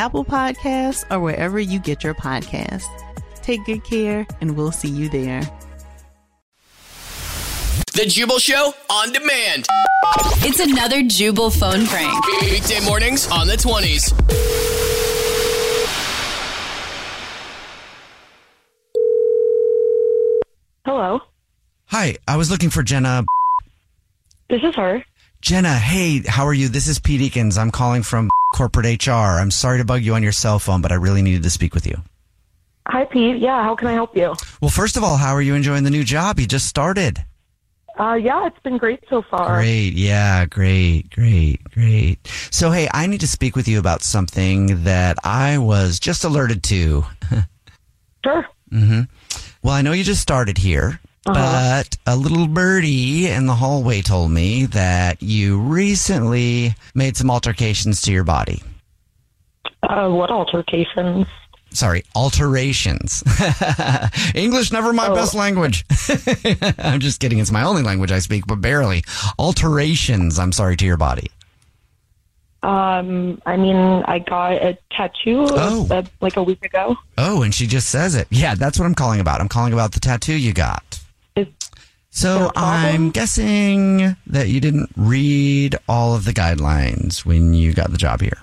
Apple Podcasts, or wherever you get your podcasts. Take good care, and we'll see you there. The Jubal Show on demand. It's another Jubal phone prank. Weekday mornings on the 20s. Hello. Hi, I was looking for Jenna. This is her. Jenna, hey, how are you? This is Pete Eakins. I'm calling from corporate HR. I'm sorry to bug you on your cell phone, but I really needed to speak with you. Hi, Pete. Yeah, how can I help you? Well, first of all, how are you enjoying the new job? You just started. Uh, yeah, it's been great so far. Great. Yeah, great, great, great. So, hey, I need to speak with you about something that I was just alerted to. Sure. hmm Well, I know you just started here, Uh-huh. but a little birdie in the hallway told me that you recently made some altercations to your body. Uh, what altercations? Sorry, alterations. English, never my Oh. best language. I'm just kidding. It's my only language I speak, but barely. Alterations, I'm sorry, to your body. Um, I mean, I got a tattoo Oh. uh, like a week ago. Oh, and she just says it. Yeah, that's what I'm calling about. I'm calling about the tattoo you got. So there a problem? I'm guessing that you didn't read all of the guidelines when you got the job here.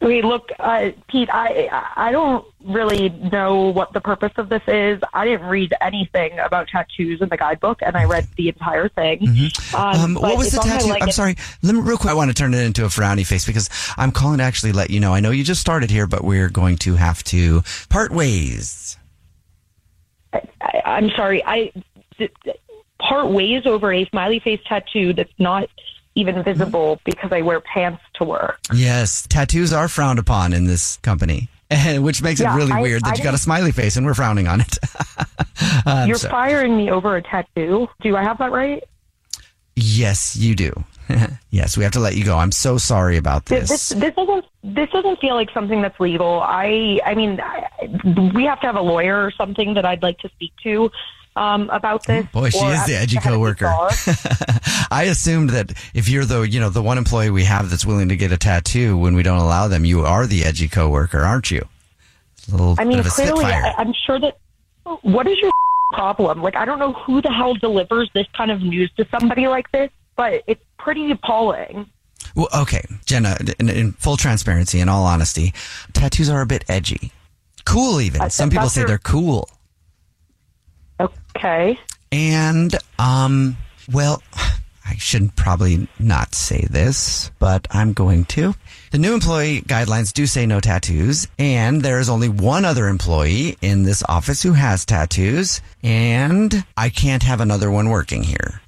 Okay, look, uh, Pete, I I don't really know what the purpose of this is. I didn't read anything about tattoos in the guidebook, and I read the entire thing. Um, but what was the tattoo? I'm sorry. Let me real quick. I want to turn it into a frowny face because I'm calling to actually let you know. I know you just started here, but we're going to have to part ways. I, I'm sorry. I part ways over a smiley face tattoo that's not even visible because I wear pants to work. Yes, tattoos are frowned upon in this company, which makes Yeah, it really I- weird that I you got a smiley face and we're frowning on it. I'm um, You're sorry. firing me over a tattoo. Do I have that right? Yes, you do. yes, we have to let you go. I'm so sorry about This this. this, this doesn't this doesn't feel like something that's legal. I I mean, I, we have to have a lawyer or something that I'd like to speak to um, about this. Boy, she is the edgy coworker. I assumed that if you're the you know the one employee we have that's willing to get a tattoo when we don't allow them, you are the edgy coworker, aren't you? A little I bit mean, of a clearly. I, I'm sure that. What is your problem? Like, I don't know who the hell delivers this kind of news to somebody like this, but it's pretty appalling. Well, okay, Jenna. In, in full transparency, in all honesty, tattoos are a bit edgy, cool. Even I- some people say they're cool. Okay. And, um, well, I should probably not say this, but I'm going to. The new employee guidelines do say no tattoos, and there is only one other employee in this office who has tattoos, and I can't have another one working here.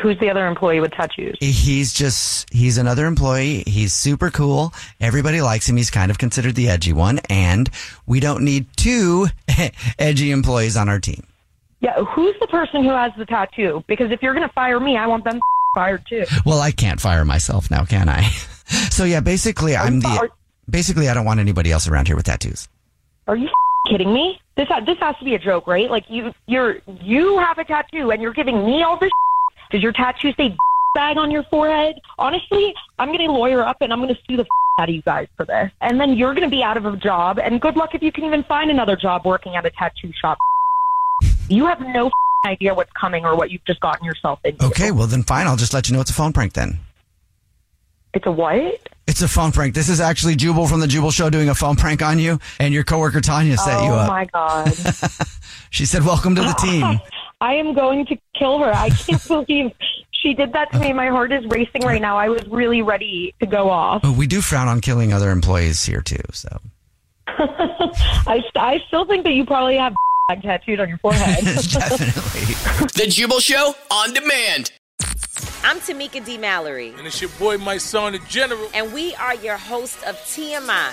Who's the other employee with tattoos? He's just, he's another employee. He's super cool. Everybody likes him. He's kind of considered the edgy one, and we don't need two edgy employees on our team. Yeah, who's the person who has the tattoo? Because if you're going to fire me, I want them fired too. Well, I can't fire myself now, can I? So yeah, basically I'm the basically I don't want anybody else around here with tattoos. Are you kidding me? This this has to be a joke, right? Like you you're you have a tattoo and you're giving me all this. Does your tattoo say bag on your forehead? Honestly, I'm going to lawyer up and I'm going to sue the out of you guys for this. And then you're going to be out of a job. And good luck if you can even find another job working at a tattoo shop. You have no idea what's coming or what you've just gotten yourself into. Okay, well then fine. I'll just let you know it's a phone prank then. It's a what? It's a phone prank. This is actually Jubal from the Jubal Show doing a phone prank on you, and your coworker Tanya set oh you up. Oh my god. She said, "Welcome to the team." I am going to kill her. I can't believe she did that to me. My heart is racing right now. I was really ready to go off. But we do frown on killing other employees here too. So I, I still think that you probably have tattooed on your forehead. definitely. The Jubal Show on demand. I'm Tamika D. Mallory, And it's your boy, my son, the general. and we are your host of TMI.